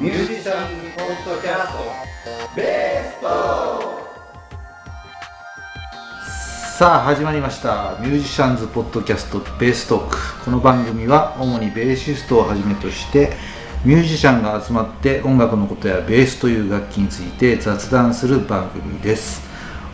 ミュージシャンズポッドキャスト。ベストさあ始まりました。ミュージシャンズポッドキャストベーストーク。この番組は主にベーシストをはじめとしてミュージシャンが集まって音楽のことやベースという楽器について雑談する番組です。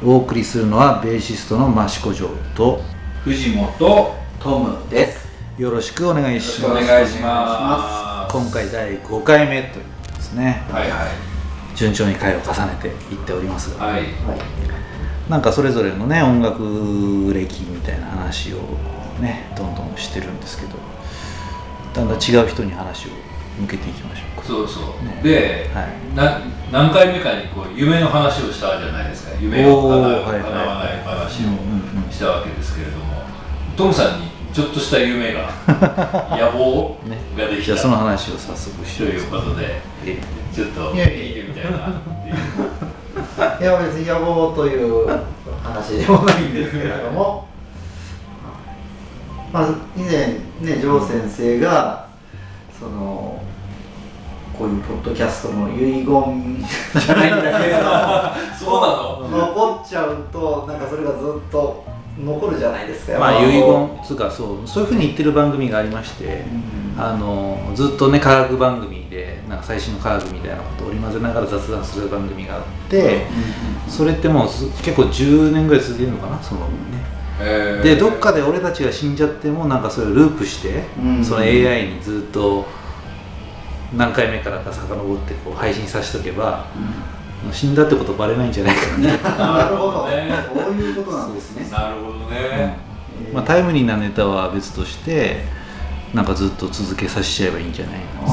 お送りするのはベーシストの益子城と藤本トムです。よろしくお願いします。お願いします。今回第5回目というですね、はいはい。順調に回を重ねていっておりますが、はい。なんかそれぞれのね音楽歴みたいな話をねどんどんしてるんですけど。だんだん違う人に話を向けていきましょうか。そうそう、ね。で、はい。な何回目かにこう夢の話をしたじゃないですか。夢を叶うはいはい叶わない話をしたわけですけれども、トムさんにちょっとした夢が 野望ねができた。じゃあその話を早速しとよ。ういうことでえちょっといやいみたいな いや別に野望という話でもないんですけれども。まあ以前ねジョー先生がそのこういうポッドキャストの遺言じゃないんだけれども。そうなの？残っちゃうとなんかそれがずっと残るじゃないですか。まあ遺言つうかそうそういうふうに言ってる番組がありまして、あのずっとね科学番組でなんか最新の科学みたいなことを織り交ぜながら雑談する番組があって、それってもうす結構10年ぐらい続いてるのかなその番組ね。えー。でどっかで俺たちが死んじゃってもなんかそれをループして、うん。その AI にずっと何回目からか遡ってこう配信させておけば、死んだってことバレないんじゃないかな、なるほどね。そういうことなんですね。なるほどね、まあ、タイムリーなネタは別としてなんかずっと続けさせちゃえばいいんじゃないかな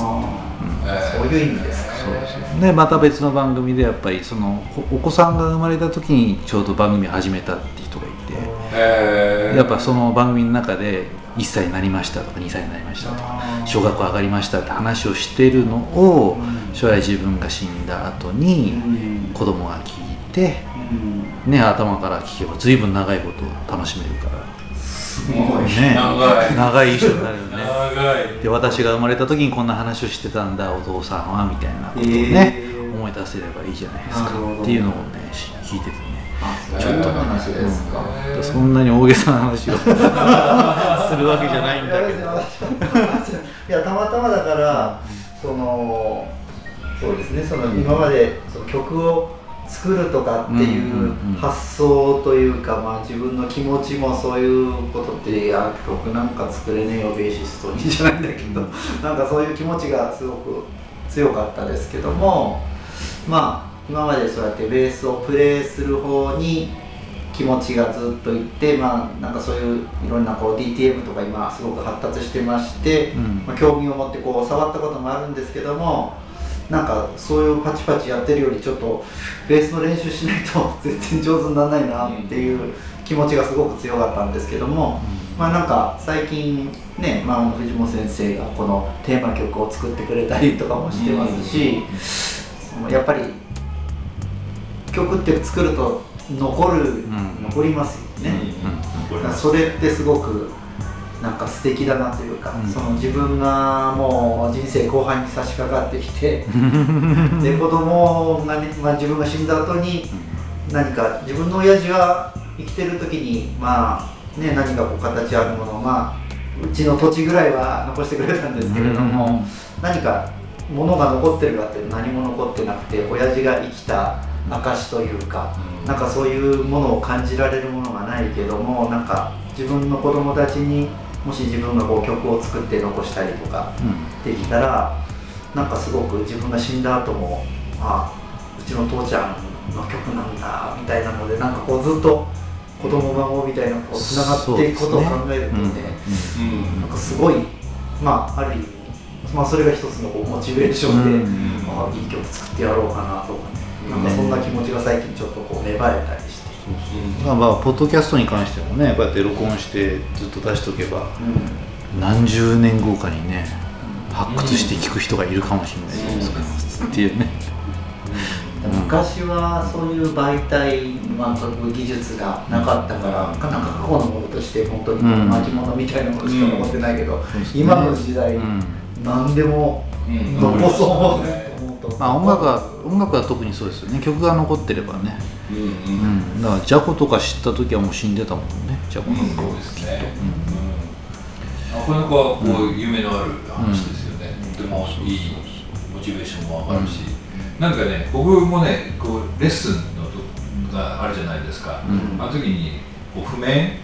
そういう意味ですかそうですでまた別の番組でやっぱりそのおお子さんが生まれた時にちょうど番組始めたってやっぱその番組の中で1歳になりましたとか2歳になりましたとか小学校上がりましたって話をしてるのをうん。将来自分が死んだ後にうん。子供が聞いて、うん。ね、頭から聞けば随分長いことを楽しめるから、すごい。ね、長い。長い人になるよね。長い。で私が生まれた時にこんな話をしてたんだお父さんはみたいなことをね、えー。思い出せればいいじゃないですか。っていうのをねし聞いててねあそういう話ですか、うんそんなに大げさな話を。するわけじゃないんだけど。いやたまたまだからそのそうですね。その今までその曲を作るとかっていんうんうんう発想というか、まあ、自分の気持ちもそういうことっていや曲なんか作れねえよベーシストにじゃないんだけどなんかそういう気持ちがすごく強かったですけどもまあ今までそうやってベースをプレイする方に気持ちがずっといってまあなんかそういういろんなこう DTM とか今すごく発達してまして、うん。まあ、興味を持ってこう触ったこともあるんですけどもなんかそういうパチパチやってるよりちょっとベースの練習しないと全然上手にならないなっていう気持ちがすごく強かったんですけども、まあなんか最近ね、まあ、藤本先生がこのテーマ曲を作ってくれたりとかもしてますし、そのやっぱり曲って作ると残る、ん。残りますよね。これだからそれってすごくなんか素敵だなというか、うん。その自分がもう人生後半に差し掛かってきて で子供がね、まあ、自分が死んだ後に何か自分の親父は生きてる時にまあね何かこう形あるものをまあうちの土地ぐらいは残してくれたんですけれども、何か物が残ってるかって何も残ってなくて親父が生きた証というか、うん。なんかそういうものを感じられるものがないけどもなんか自分の子供たちにもし自分がこう曲を作って残したりとかできたらなんかすごく自分が死んだ後もあうちの父ちゃんの曲なんだみたいなのでなんかこうずっと子供孫みたいなこうつながっていくことを考えるとねうん。なんかすごいまあある意味まあそれが一つのこうモチベーションで、うん。あいい曲作ってやろうかなとかねなんかそんな気持ちが最近ちょっとこう芽生えたりして、まあまあポッドキャストに関してもねこうやって録音してずっと出しておけば何十年後かにね発掘して聞く人がいるかもしれないじゃないですか、っていうね。昔はそういう媒体、まあ、技術がなかったから、なんか過去のものとして本当に巻物みたいなものしか残ってないけど、そうですね。今の時代、うん。何でもうん。残そうと。まあ音楽は音楽は特にそうですよね。曲が残ってればね。うんううん。んだからジャコとか知った時はもう死んでたもんね。ジャコうんのそうですね、うん、なかなかこう夢のある話ですよね、でもいいモチベーションも上がるし、なんかね僕もねこうレッスンのとがあるじゃないですか、うん。あの時にこう譜面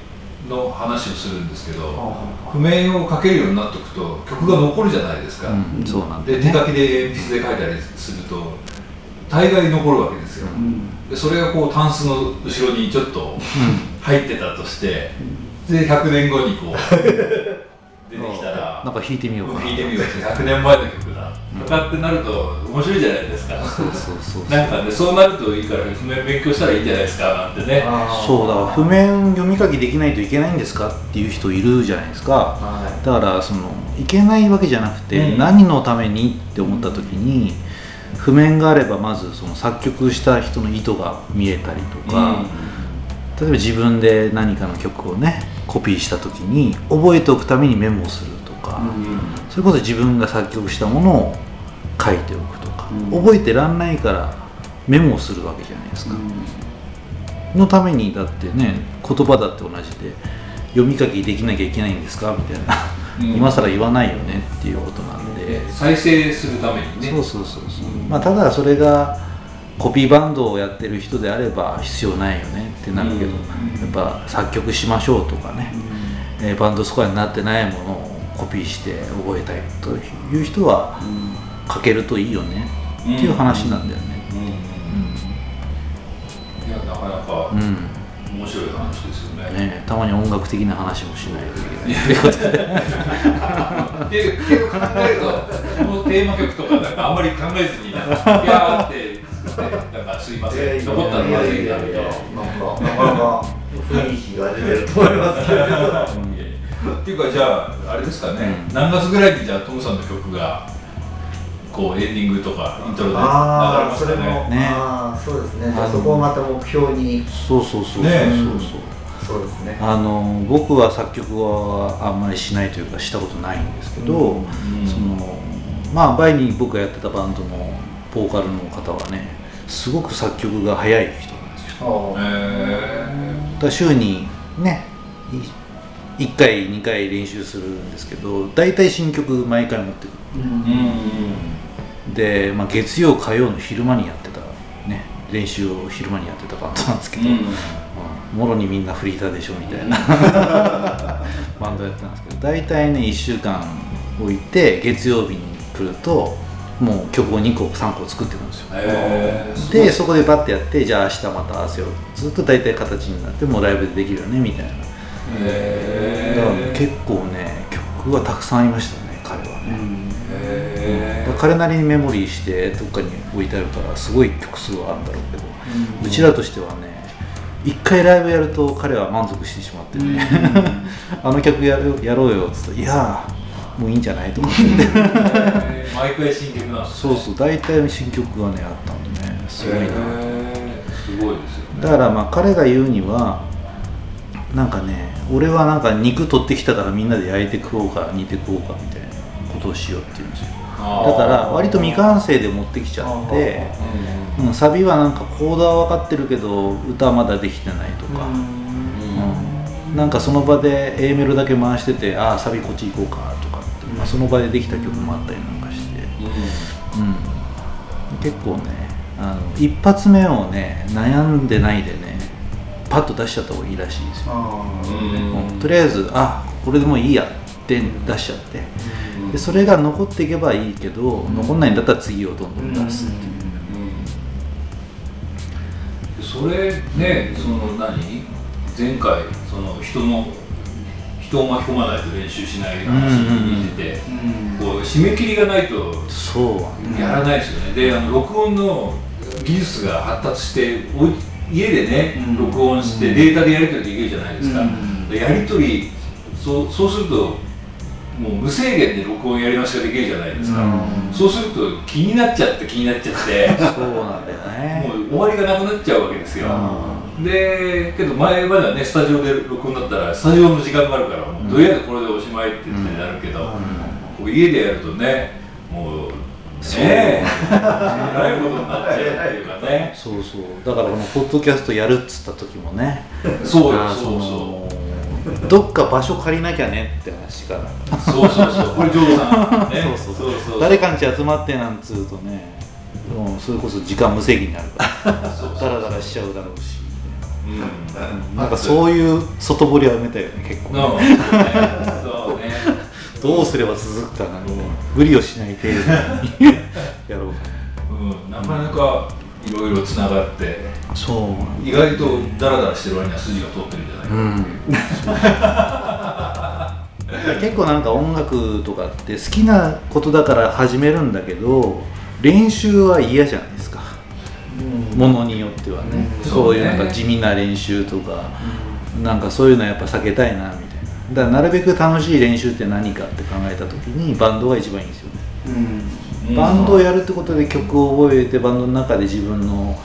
の話をするんですけど、あ譜面を書けるようになっておくと曲が残るじゃないですか、うん。そうなんだで手書きで鉛筆で書いたりすると大概残るわけですよ、うん。でそれがこうタンスの後ろにちょっと入ってたとして、で100年後にこう 出てきたらなんか弾いてみようかな。弾いてみようって100年前の曲だとかってなると面白いじゃないですか、そうそうそうなんかねそうなるといいから譜面勉強したらいいんじゃないですかなんてね。そうだから譜面読み書きできないといけないんですかっていう人いるじゃないですか。はだからそのいけないわけじゃなくて、うん。何のためにって思った時に譜面があればまずその作曲した人の意図が見えたりとか、例えば自分で何かの曲をねコピーした時に覚えておくためにメモをするとか、それこそ自分が作曲したものを書いておくとか、うん。覚えてらんないからメモをするわけじゃないですか、のためにだってね言葉だって同じで読み書きできなきゃいけないんですか？みたいな、うん。今更言わないよねっていうことなんで、再生するためにね。そうそうそうそう、まあ、ただそれがコピーバンドをやってる人であれば必要ないよねってなるけど、うん。やっぱ作曲しましょうとかね、えーバンドスコアになってないものをコピーして覚えたいという人は書けるといいよね。っていう話なんだよね。うん。いやなかなか面白い話ですよね。ね、たまに音楽的な話もしないといけない。ということでで結構考えるとこのテーマ曲とかなんかあんまり考えずになんかピャーってなんかすいません残ったらまずいなみたいな。なんかなかなか雰囲気が出てると思います。けどっていうかじゃああれですかね、うん。何月ぐらいにじゃあトムさんの曲がこうエンディングとかイントロで流れああますかそれも、ね。ねああそうですね。じゃあそこをまた目標に。そうそうそうそうそう。ね。そうですね。あの僕は作曲はあんまりしないというかしたことないんですけど、うん。そのまあ前に僕がやってたバンドのボーカルの方はねすごく作曲が早い人なんですよ。あえだから週にね1回2回練習するんですけど大体新曲毎回持ってくーうん。るで、まあ、月曜火曜の昼間にやってたね練習を昼間にやってたバンドなんですけど、うんもろにみんなフリーターでしょみたいな。バンドやってたんですけど大体ね1週間置いて月曜日に来るともう曲を2個3個作ってるんですよ。えーでそこでバッてやってじゃあ明日また合わせようずっと大体形になってもうライブでできるよねみたいな。えだからー結構ね曲はたくさんありましたね彼なりにメモリーしてどっかに置いてあるからすごい曲数はあるんだろうけど、うちらとしてはね一回ライブやると彼は満足してしまってね、あの曲やるやろうよっつって「いやーもういいんじゃない?」とかって。毎回新曲なそうそう大体新曲がねあったんでね。すごいな。すごいですよね。だからまあ彼が言うにはなんかね俺はなんか肉取ってきたからみんなで焼いて食おうか煮て食おうかみたいなことをしようって言うんですよだから割と未完成で持ってきちゃって、うん、サビはなんかコードは分かってるけど歌はまだできてないとか、うん。なんかその場で A メロだけ回しててああサビこっち行こうかとかって、まあ、その場でできた曲もあったりなんかして、うん、結構ねあの一発目をね悩んでないでねパッと出しちゃった方がいいらしいですよ、あうんうん。とりあえずあこれでもういいやって出しちゃってでそれが残っていけばいいけど、残んないんだったら次をどんどん出すっていう、うん。それねその何前回その人の人を巻き込まないと練習しない話に似てて、こう締め切りがないとそうやらないですよね、であの録音の技術が発達して家でね、うん。録音してデータでやり取りできるじゃないですか、うん。でやり取りそうそうするともう無制限で録音やりましかできるじゃないですか、うん。そうすると気になっちゃって気になっちゃって。そうなんだよね。もう終わりがなくなっちゃうわけですよ、でけど前まではねスタジオで録音だったらスタジオの時間があるからもうとりあえずこれでおしまいってなるけど、こう家でやるとねもうねええらいことになっちゃうっていうかね。そうそう。だからこのポッドキャストやるっつった時もね。そうよそう。そのどっか場所借りなきゃねって話からうそうそう。そうこれジョーさんねそう。そうそうそう。誰かんち集まってなんつうとねもうそれこそ時間無制限になるから。ダラダラしちゃうだろうし。うん。なんかそういう外堀は埋めたよね結構ね。そうね。どうすれば続くかなんて無理をしない程度に やろうかうん。なかなかいろいろつながって。そう意外とダラダラしてる割には筋が通ってるんじゃ結構なんか音楽とかって好きなことだから始めるんだけど練習は嫌じゃないですか。ものによってはね、うん。そういうなんか地味な練習とか、なんかそういうのやっぱ避けたいなみたいな。だからなるべく楽しい練習って何かって考えた時にバンドが一番いいんですよね、うんうん。バンドをやるってことで曲を覚えてバンドの中で自分の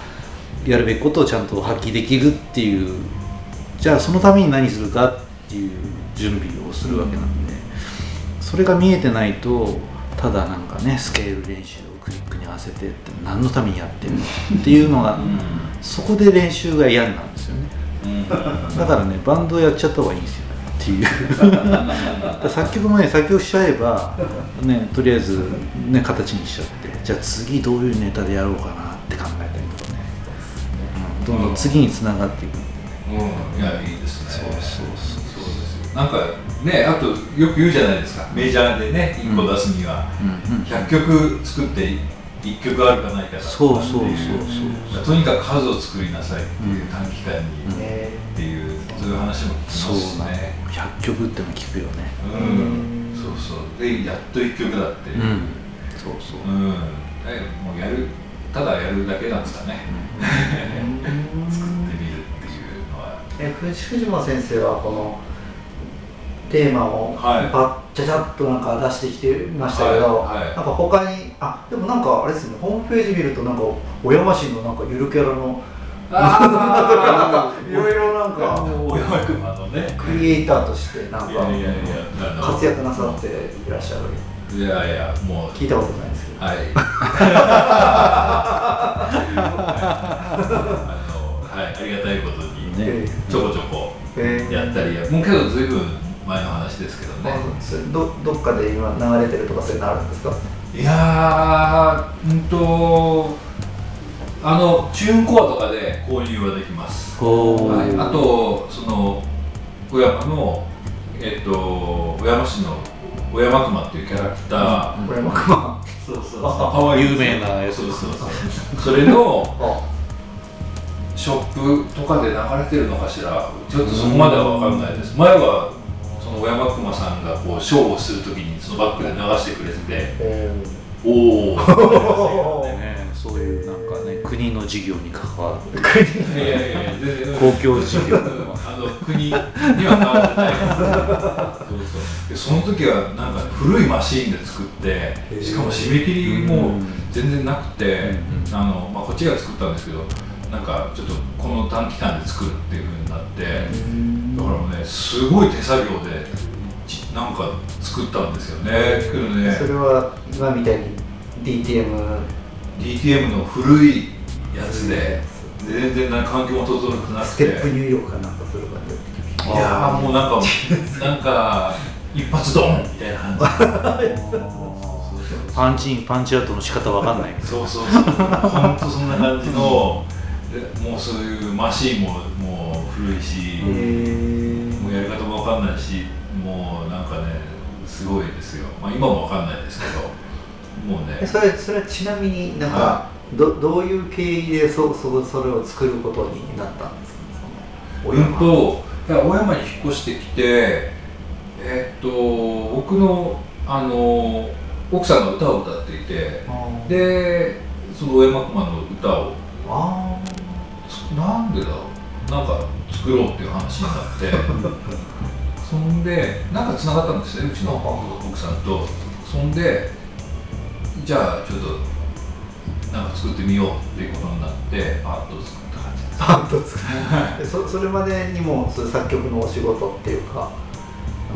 やるべきことをちゃんと発揮できるっていうじゃあそのために何するかっていう準備をするわけなんで、それが見えてないとただなんかねスケール練習をクリックに合わせてって何のためにやってるのっていうのが、そこで練習が嫌になるんですよね。うん。だからねバンドやっちゃった方がいいんですよっていう。作曲もね作曲しちゃえばねとりあえずね形にしちゃってじゃあ次どういうネタでやろうかなって考えたりとかね、うん、どんどん次につながっていくうん。いやいいですね。そうそうそうそうです。よなんかねあとよく言うじゃないですか。メジャーでね1個出すには。うん。うん。100曲作って1曲あるかないかだそうそうそうっていう。とにかく数を作りなさいっていう短期間に。ねっていうそういう話も聞きそうますね。100曲っての聞くよね。うん。そうそう。でやっと1曲だって。そうそう。うん。えもうやるただやるだけなんですかね。作ってみえ藤藤間先生はこのテーマをはい。バッチャチャッとなんか出してきてましたけど、はいはい。なんか他にあでもなんかあれですねホームページ見るとなんか小山市のなんかゆるキャラのあ いろいろなんか大山君あのね。クリエイターとしてなんか活躍なさっていらっしゃる。いやいやもう。聞いたことないですけど、はい もうけどずいぶん前の話ですけどね。あそれどどっかで今流れてるとかそういうのあるんですか？いやーうんとあのチューンコアとかで購入はできます。はい、あとその小山のえっと小山市の小山熊っていうキャラクター、小山熊。そうそうそう。有名なやつ。そうそうそう。それの あショップとかで流れてるのかしら？ちょっとそこまでは分かんないです。前はその小山熊さんがこうショーをするときにそのバックで流してくれてておおおね、そういうなんかね国の事業に関わる。いやいやいや公共事業。あの国には変わってない。そうそう。でその時はなんか古いマシーンで作ってしかも締め切りも全然なくて、あのまあ、こっちが作ったんですけどなんかちょっとこの短期間で作るっていうふうになってだからねすごい手作業でちなんか作ったんですよね。ね。それは今みたいに DTM DTM の古いやつで全然なんか環境も整ってなくて。ステップ入力かなんかする感じいやーもうなんかなんか一発ドンみたいな感じ。パンチインパンチアウトの仕方わかんない。そうそうそう。本当そんな感じのでもうそういうマシーンももう古いし、もうやり方もわかんないしもうなんかねすごいですよ。まあ今もわかんないですけどもうね。えそれそれはちなみになんか、はどどういう経緯でそそそれを作ることになったんですか？そのうんといや小山に引っ越してきてえっと僕のあの奥さんが歌を歌っていてでその小山熊の歌をなんでだ？ろうなんか作ろうっていう話になって。そんでなんかつながったんですねうちの奥さんと。そんでじゃあちょっとなんか作ってみようっていうことになってパッと作った感じ。ですーパンと作るそそれまでにもそういう作曲のお仕事っていうか？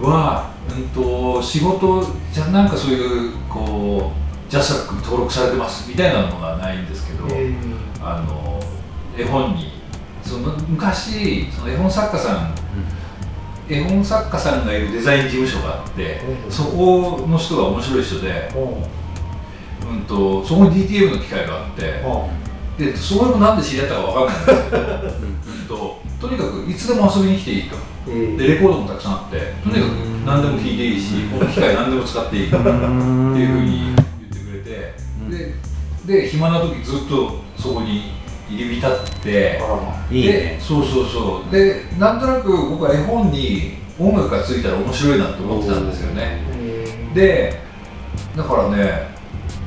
は、うん、と仕事じゃなんかそういうこうジャスラックに登録されてますみたいなのがないんですけど、あの絵本に。その昔その絵本作家さん、絵本作家さんがいるデザイン事務所があって、うん。そこの人が面白い人で、うん、とそこに DTM の機会があって、でそこもなんで知り合ったかわかんないんですけど、うん、ととにかくいつでも遊びに来ていいと。でレコードもたくさんあってとにかく何でも聴いていいしこの機械何でも使っていいっていうふうに言ってくれてでで暇な時ずっとそこに入り浸っていいでね。そうそうそう。でなんとなく僕は絵本に音楽がついたら面白いなって思ってたんですよね。でだからね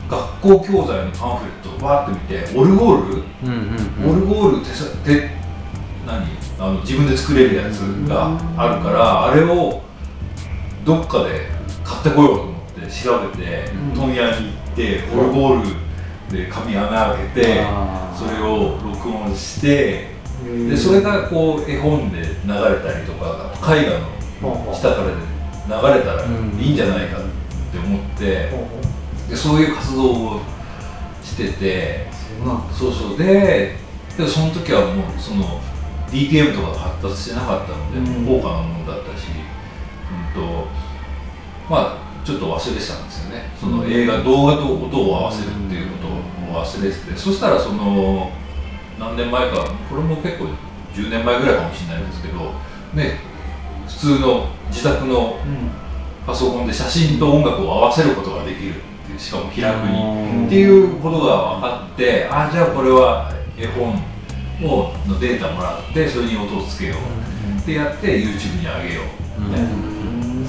学校教材のパンフレットをバーって見てオルゴール、うんうんオルゴール手さ手何？あの自分で作れるやつがあるからあれをどっかで買ってこようと思って調べてうん。問屋に行ってオルゴールで紙穴開けてそれを録音してでそれがこう絵本で流れたりとか絵画の下からで流れたらいいんじゃないかって思ってでそういう活動をしててそうそうででその時はもうその DTM とかが発達してなかったので、うん。高価なものだったし、うんとまあちょっと忘れてたんですよね。その映画動画と音を合わせるっていうことを忘れてて。そしたらその何年前かこれも結構10年前ぐらいかもしれないんですけどね普通の自宅のパソコンで写真と音楽を合わせることができるっていうしかも気楽に。っていうことが分かってあじゃあこれは絵本をのデータもらってそれに音をつけようってやって YouTube に上げようみたいな、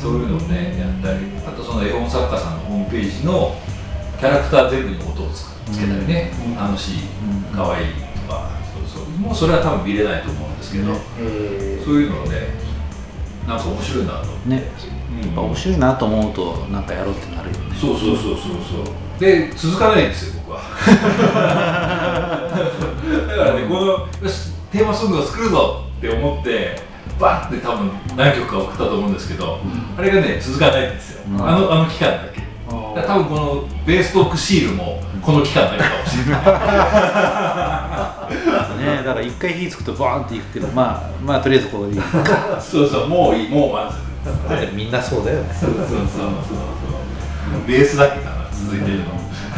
そういうのをねやったりあとその絵本作家さんのホームページのキャラクター全部に音をつつけたりね、うん。楽しい可愛いとかそうそうもうそれは多分見れないと思うんですけど、そういうのでなんか面白いなと思って。ね。うんやっぱ面白いなと思うとなんかやろうってなるよね。そうそうそうそうそう。で続かないんですよ僕は。だからねこのよしテーマソングを作るぞって思ってバッて多分何曲か送ったと思うんですけど、あれがね続かないんですよ、うん。あのあの期間だけ。だ多分このベーストークシールもこの期間だけかもしれない。ねだから一回火つくとバーンっていくけどまあまあとりあえずこういう。そうそうもういいもう満足みんなそうだよね。そうそうそうそうそう。ベースだけかな続いてるの。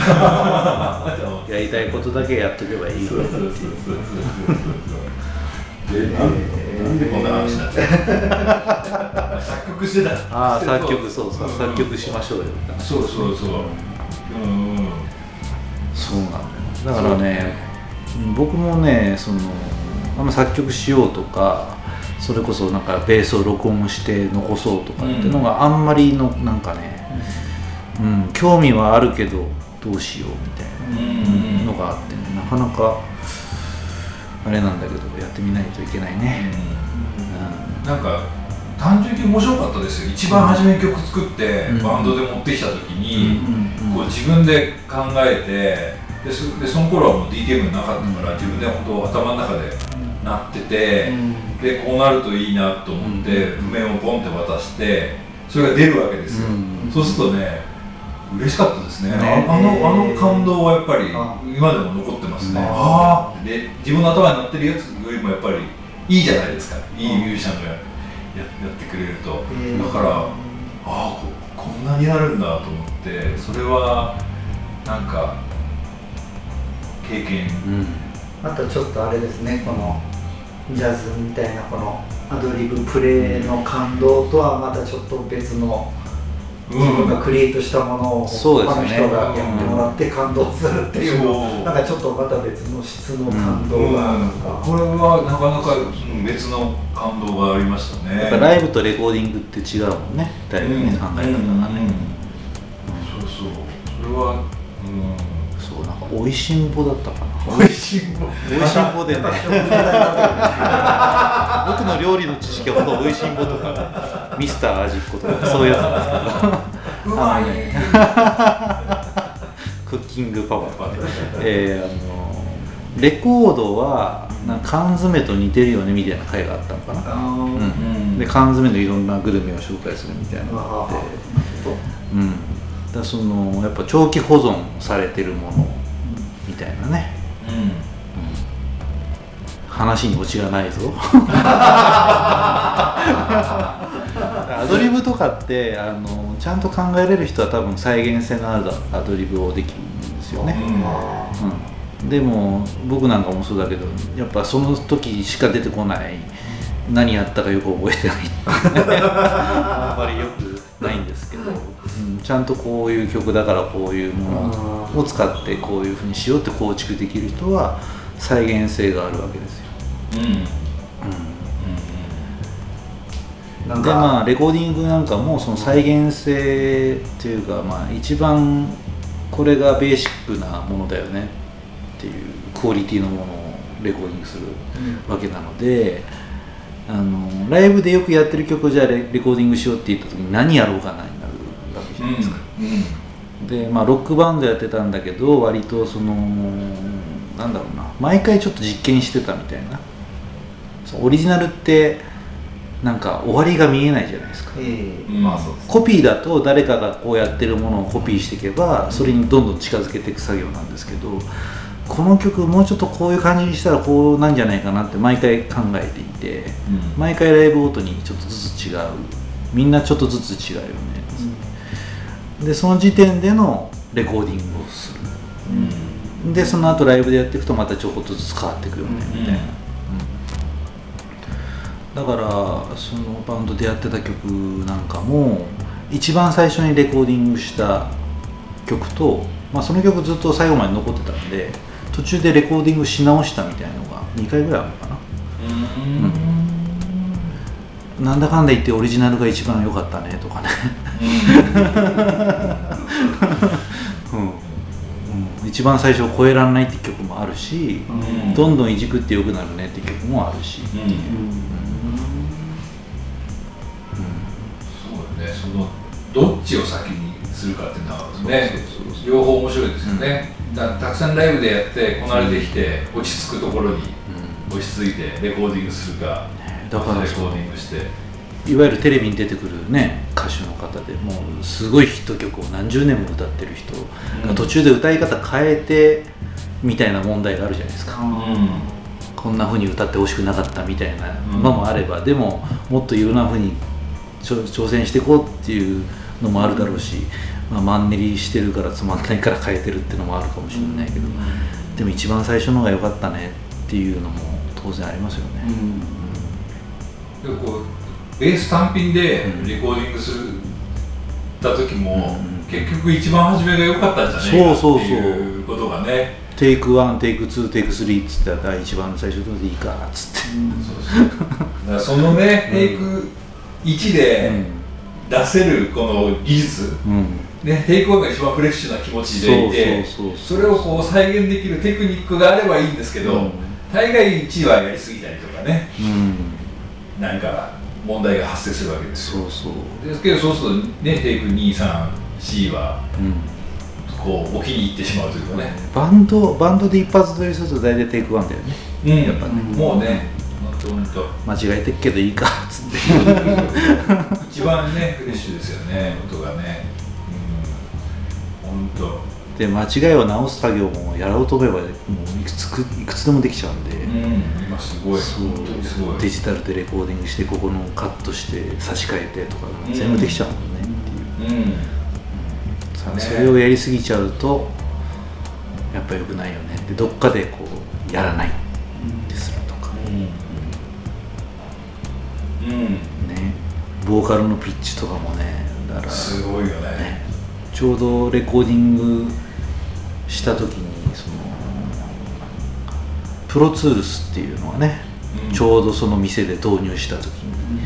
やりたいことだけやっとけばいいそうそうそうそうそうそう。でなんなんでこんな話になっちゃう作曲してたああ作曲そうそう作曲しましょうよそうそうそう。うんうん。そうなんだよ。だからねうん僕もねそのあんま作曲しようとかそれこそなんかベースを録音して残そうとかっていうのがあんまりのなんかね、うん、興味はあるけどどうしようみたいなのがあってねなかなかあれなんだけどやってみないといけないね、うなんか単純に面白かったですよ。一番初めに曲作ってうん。バンドで持ってきた時に、うん。こう自分で考えてでそでその頃はもう DTM なかったから、自分で本当頭の中でなってて、でこうなるといいなと思って譜面をポンって渡してそれが出るわけですよ、うん。そうするとね嬉しかったですね。ね。ああのあの感動はやっぱりあ。今でも残ってますね、で自分の頭になってるやつよりもやっぱりいいじゃないですか。いいミュージシャンがややってくれると、うん。だからああここんなになるんだと思ってそれはなんか経験。うん。あとちょっとあれですね。このジャズみたいなこのアドリブプレーの感動とはまたちょっと別の自分がクリエイトしたものをそうですね。他の人がやってもらって感動するっていうそうのなんかちょっとまた別の質の感動がなん。か、これはなかなかうん別の感動がありましたね。やっぱライブとレコーディングって違うもんね。だいぶね、うん考え方がね、そうそう。それはうん。そうなんかおいしんぼだったかな。美味しいもんおいしんぼでね。僕の料理の知識はほとんどおいしんぼとかミスター味っ子とかそういうやつなんですけど。クッキングパワー。えー、あのレコードはなんか缶詰と似てるよねみたいな回があったのかな、うん。で缶詰のいろんなグルメを紹介するみたいなのがあって、うん、だそのやっぱ長期保存されてるものみたいなね、うん。話にオチがないぞ アドリブとかってあのちゃんと考えれる人は多分再現性のあるアドリブをできるんですよね、うん、でも僕なんかもそうだけどやっぱその時しか出てこない何やったかよく覚えてない。あんまりよくないんですけど、うん、ちゃんとこういう曲だからこういうものを使ってこういうふうにしようって構築できる人は再現性があるわけですよ、うん。なん。かでまあレコーディングなんかもその再現性っていうかまあ一番これがベーシックなものだよねっていうクオリティのものをレコーディングするわけなので、あのライブでよくやってる曲をじゃあレレコーディングしようって言った時に何やろうかなになるわけじゃないですか。でまあロックバンドやってたんだけど割とそのなんだろうな毎回ちょっと実験してたみたいな。オリジナルってなんか終わりが見えないじゃないですか。ええ。うん。まあそうですコピーだと誰かがこうやってるものをコピーしていけばそれにどんどん近づけていく作業なんですけどこの曲もうちょっとこういう感じにしたらこうなんじゃないかなって毎回考えていて毎回ライブごとにちょっとずつ違う。みんなちょっとずつ違うよねでその時点でのレコーディングをする。でその後ライブでやっていくとまたちょこっとずつ変わっていくよねみたいな、うんだからそのバンドでやってた曲なんかも一番最初にレコーディングした曲と、まあ、その曲ずっと最後まで残ってたんで途中でレコーディングし直したみたいなのが2回ぐらいあるのかな。なんだかんだ言ってオリジナルが一番良かったねとかね、うん。うん、一番最初超えられないって曲もあるし、うん。どんどんいじくって良くなるねって曲もあるし、うんそう。だねそのどっちを先にするかっていうのはね両方面白いですよね、だたくさんライブでやってこなれてきて落ち着くところに落ち着いてレコーディングするかだからレコーディングして。いわゆるテレビに出てくるね歌手の方でもうすごいヒット曲を何十年も歌ってる人が途中で歌い方変えてみたいな問題があるじゃないですか、こんな風に歌ってほしくなかったみたいなのもあれば、でももっといろんな風にちょ挑戦していこうっていうのもあるだろうし、まあ、マンネリしてるからつまんないから変えてるっていうのもあるかもしれないけど、でも一番最初のが良かったねっていうのも当然ありますよね、でこうベース単品でレコーディングするた時も、うん。結局一番初めが良かったんじゃないかってそうそうそういうことがねテイク1テイク2テイク3っつってあ一番最初のでいいかっつって、そうそう。だからそのね、テイク1で出せるこの技術、うん。ね、テイク1が一番フレッシュな気持ちでいてそれをこう再現できるテクニックがあればいいんですけど、うん。大概1はやりすぎたりとかね。うん。なんか問題が発生するわけですよ。そうそう。ですけどそうするとねテイク 23C はうん。こうお気に入ってしまうというかね、バンドバンドで一発撮りすると大体テイク1だよね。うん。やっぱね。もうね間違えてっけどいいかっつって。当一番ねフレッシュですよね音がね。うん。本当。で間違いを直す作業もやろうと思えばもういくつくいくつでもできちゃうんで、うん。今すごい。そう。デジタルでレコーディングしてここのカットして差し替えてとかうん。全部できちゃうもんねっていう、うん。さね。それをやりすぎちゃうとやっぱ良くないよね。でどっかでこうやらないね。ボーカルのピッチとかもねだからすごいよね。ね。ちょうどレコーディングした時にそのプロツールスっていうのはね、うん。ちょうどその店で導入した時に、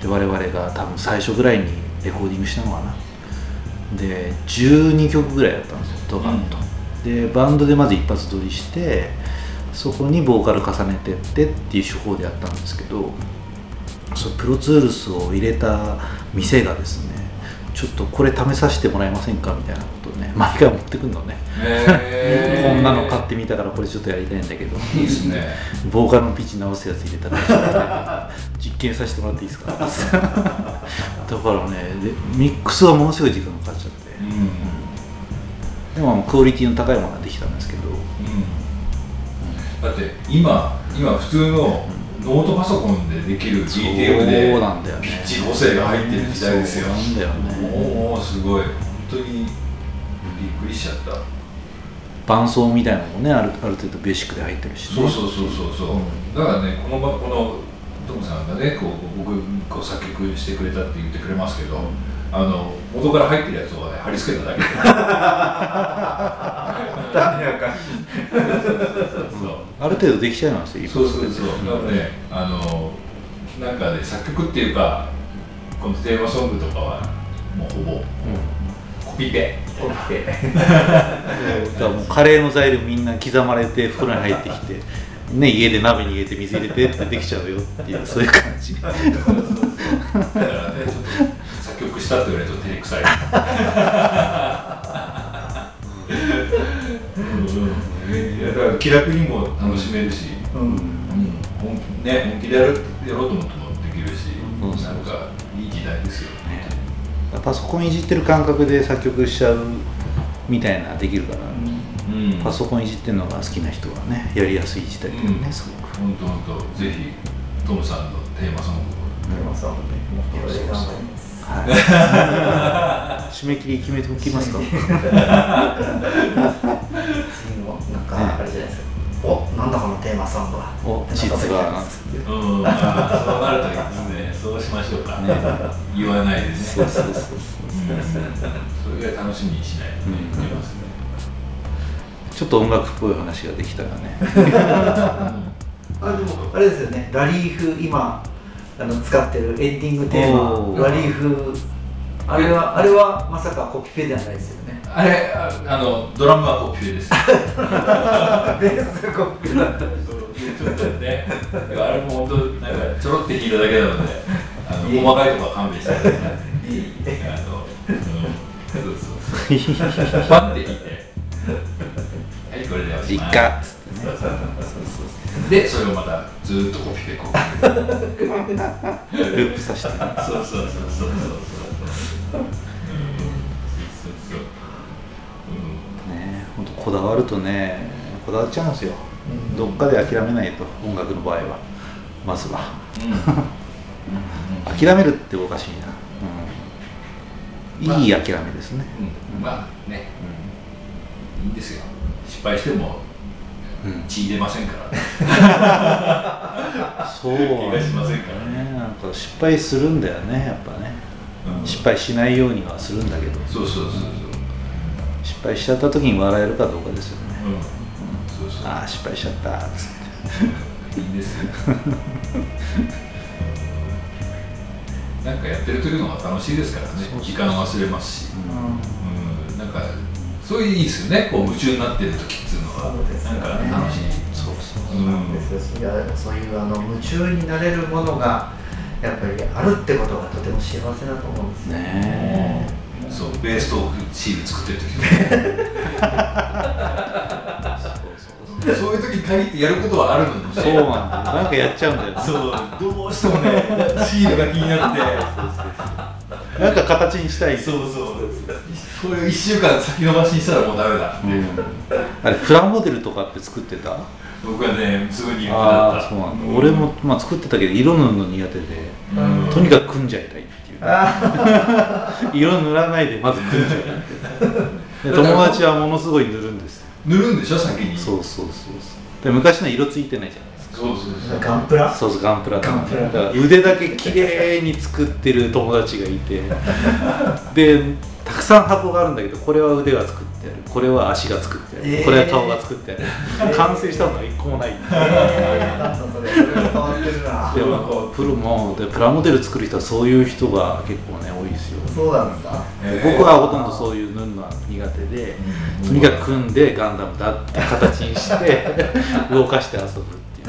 で我々が多分最初ぐらいにレコーディングしたのかな。で12曲ぐらいだったんですよドカンと、でバンドでまず一発撮りしてそこにボーカル重ねてってっていう手法でやったんですけどそうプロツールスを入れた店がですねちょっとこれ試させてもらえませんかみたいなことをね 毎回持ってくるのね、へー。こんなの買ってみたからこれちょっとやりたいんだけど。いいですね。ボーカルのピッチ直すやつ入れたら 実験させてもらっていいですか？だからねでミックスはものすごい時間かかっちゃって。うん。でもクオリティの高いものができたんですけど。だって今今普通のノートパソコンでできる DTM でそうなんだよね。ピッチ補正が入ってる時代ですよ。なんだよね。もうすごい。本当にびっくりしちゃった。伴奏みたいなのもねあるある程度ベーシックで入ってるし、ね、そうそうそうそうそう、だからねこの場このトムさんがねこう僕こう作曲してくれたって言ってくれますけど、あの元から入ってるやつをね貼り付けただけ。かそうある程度できちゃいますよそうそうそう。だからねあのなんかね作曲っていうかこのテーマソングとかはもうほぼコピペ。オッケーだもうカレーの材料みんな刻まれて袋に入ってきてね家で鍋に入れて水入れてってできちゃうよっていうそういう感じ。だからねちょっと作曲したって言われると照れくさい だから気楽にも楽しめるし、うん。うん。本気ね、本気でやるやろうと思ってもできるし、そうそうなんかいい時代ですよね。パソコンいじってる感覚で作曲しちゃうみたいなできるから、うん。パソコンいじってるのが好きな人はねやりやすい時代だよね、うん。すごく。本当本当ぜひトムさんのテーマソングでもそうねいろいろ頑張りますはい。締め切り決めておきますかなんかあれじゃないですか。おなんだこのテーマソングは。お実は。なんつってを、うん、そうなるといいですね。そうしましょうか、ね。言わないでね。そうそうそうそう。うん。それぐらい楽しみにしない。とねうん。いけますね、ちょっと音楽っぽい話ができたらね。あでもあれですよね。ラリーフ今あの使ってるエンディングテーマ。ラリーフ。あれはあれはまさかコピペではないですよねあれああのドラムはコピーです。ベースコピペだったちょっとねあれも本当なんか。ちょろって弾いただけなのであの細かいところは勘弁してください。いいあの、うん、そうそうそうパててはいこれでおしまいかっつってねそう。そうそうでそれをまたずーっとコピペコピペループさせてね。そうそうそうそうそうそうこだわるとねこだわっちゃうんですよ、うん。どっかで諦めないと音楽の場合は。まずは。うん。うん。諦めるっておかしいな、うん、いい諦めですね、うん。まあね。いいんですよ。失敗してもうん。血出ませんから。ねそう怪我しませんからねね。なんか失敗するんだよねやっぱね。うん。失敗しないようにはするんだけど。そうそうそうそう失敗しちゃった時に笑えるかどうかですよね、うん。ああ失敗しちゃった。っつっていいんですよ なんかやってる時の方が楽しいですからね。そうそう時間忘れますし。うん。うん。なんかそういういいですよね。こう夢中になってる時っていうのは。そうですよなんねか楽しい。そうそうう。ん。なんですよ。いやそういうあの夢中になれるものがやっぱりあるってことがとても幸せだと思うんですよね。そうベーストークシール作ってる時 そういう。時に限ってやることはあるのにそうなんだよ。なんかやっちゃうんだよ。そうどうしてもねシールが気になってなんか形にしたい。そうそう。これ1週間先延ばしにしたらもうダメだ、うん。あれプラモデルとかって作ってた？僕はねすごい苦手だあった。あそうなんだ、俺も、まあ、作ってたけど色塗るの苦手で、うん。とにかく組んじゃいたい 色塗らないでまず組んじゃいたいで友達はものすごい塗るんです。よ塗るんでしょ？先に。そうそうそうそう。で昔の色ついてないじゃないですか。そうそうそう。ガンプラ。そうそうガンプラガンプラだから腕だけ綺麗に作ってる友達がいて。でたくさん箱があるんだけどこれは腕が作ってある。これは足が作ってある、えー。これは顔が作ってある。完成したのが一個もない。でもプロもでプラモデル作る人はそういう人が結構ね多いですよ。そうなんですかえー僕はほとんどそういう塗るのは苦手で、とにかく組んでガンダムだって形にして動かして遊ぶっていう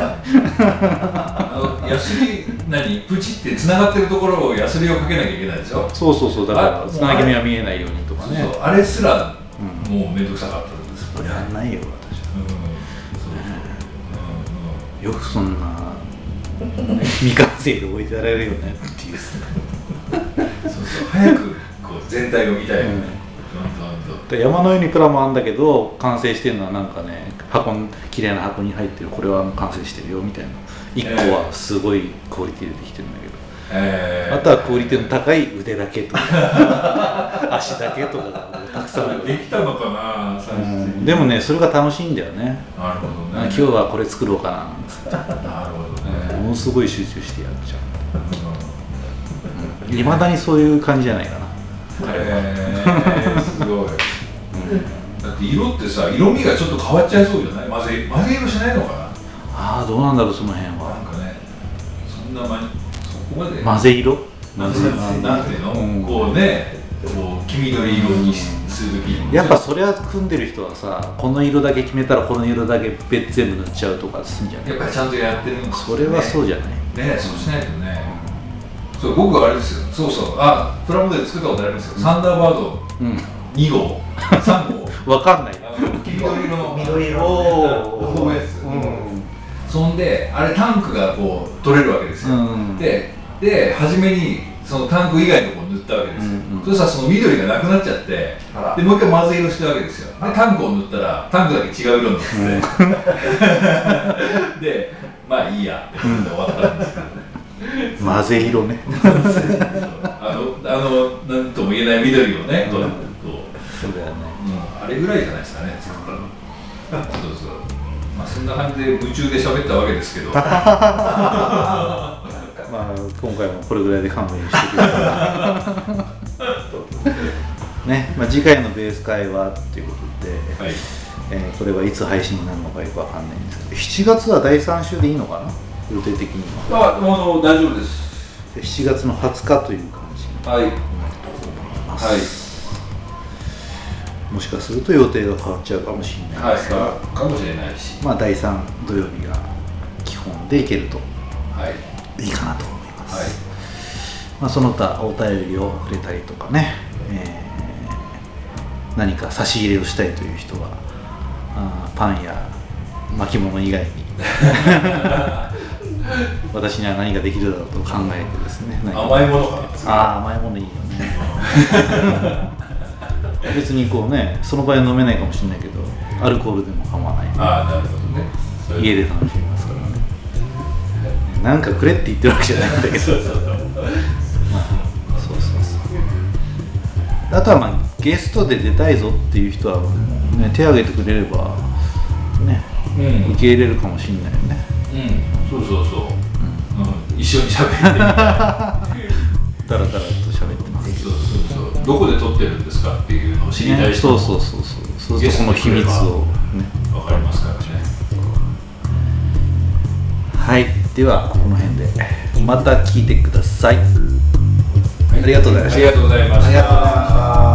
何プチって繋がってるところをヤスリをかけなきゃいけないでしょ？そうそうそうだからあつなぎ目は見えないようにとかね。そうあれすらうん。もう面倒くさかったんですよ。やんないよ私うんそうそう。よくそんな未完成で置いてられるよねっていう。そうそう早くこう全体を見たいよね。うん。山のようにプラもあるんだけど完成してるのはなんかね箱に綺麗な箱に入ってるこれは完成してるよみたいな1個はすごいクオリティでできてるんだけど、えー。あとはクオリティの高い腕だけとか。足だけとかがたくさんできたのかな最終的うん。にでもねそれが楽しいんだよね。なるほどね。今日はこれ作ろうかなつって。なるほどね。ものすごい集中してやっちゃう。いまだにそういう感じじゃないかな。へえすごい、だって色ってさ色味がちょっと変わっちゃいそうじゃない？混ぜ混ぜ色しないのかな？ああどうなんだろうその辺なんはかねそんなまそこまで混ぜ色？なんてなんていうの、うん。こうねこう黄緑色にするときにやっぱそれは組んでる人はさこの色だけ決めたらこの色だけ別全部塗っちゃうとかすんじゃないやっぱりちゃんとやってるんですそれはそうじじゃない、ゃねそうしないとね、そう僕はあれですよ。そうそう。あプラモデル作ったことありますよ、サンダーバード。うん。2号。3号。わかんない。黄緑色の。緑色おこうやつ。うんそんであれタンクがこう取れるわけですよ、うんでで初めにそのタンク以外のところを塗ったわけですよ、うんうん。そしたらその緑がなくなっちゃってでもう一回混ぜ色してるわけですよ。でタンクを塗ったらタンクだけ違う色になって、でまあいいやって終わったんですけどね、混ぜ色ね。あのあのなんとも言えない緑をね、こうこう。そうだよね。うん。あれぐらいじゃないですかね作ったの。そうそうまあそんな感じで夢中で喋ったわけですけど。まあ今回もこれぐらいで勘弁してくれたらね、まあ、次回のベース会はっていうことで、はい。えーこれはいつ配信になるのかよくわかんないんですけど7月は第3週でいいのかな？予定的には。あもう大丈夫です。で7月の20日という感じにはいなっております、はいもしかすると予定が変わっちゃうかもしれないです。が、はい。かもしれないし。まあ第3土曜日が基本でいけると。はい。いいかなと思います、はい。まあ、その他お便りをくれたりとかね、えー何か差し入れをしたいという人はあーパンや巻物以外に。私には何ができるだろうと考えてですね。甘いものか？なああ甘いものいいよね 別にこうねその場合は飲めないかもしれないけどアルコールでも構わない。ああなるほどね。そういう家で楽しみますからね。なんかくれって言ってるわけじゃないんだけど。そうそうそう。そうそうそう。あとはまあゲストで出たいぞっていう人は、ね、手を挙げてくれればねうん。受け入れるかもしれないよね。うん。そうそうそう、うん、一緒に喋ってみたい。ダラダラと喋ってます。そうそうそう。どこで撮ってるんですかっていう知りたいね、人もそうそうそうそう。そうするとこの秘密をね。わかりますからね。はい。ではこの辺で。また聞いてください。ありがとうございありがとうございました。ありがとうございました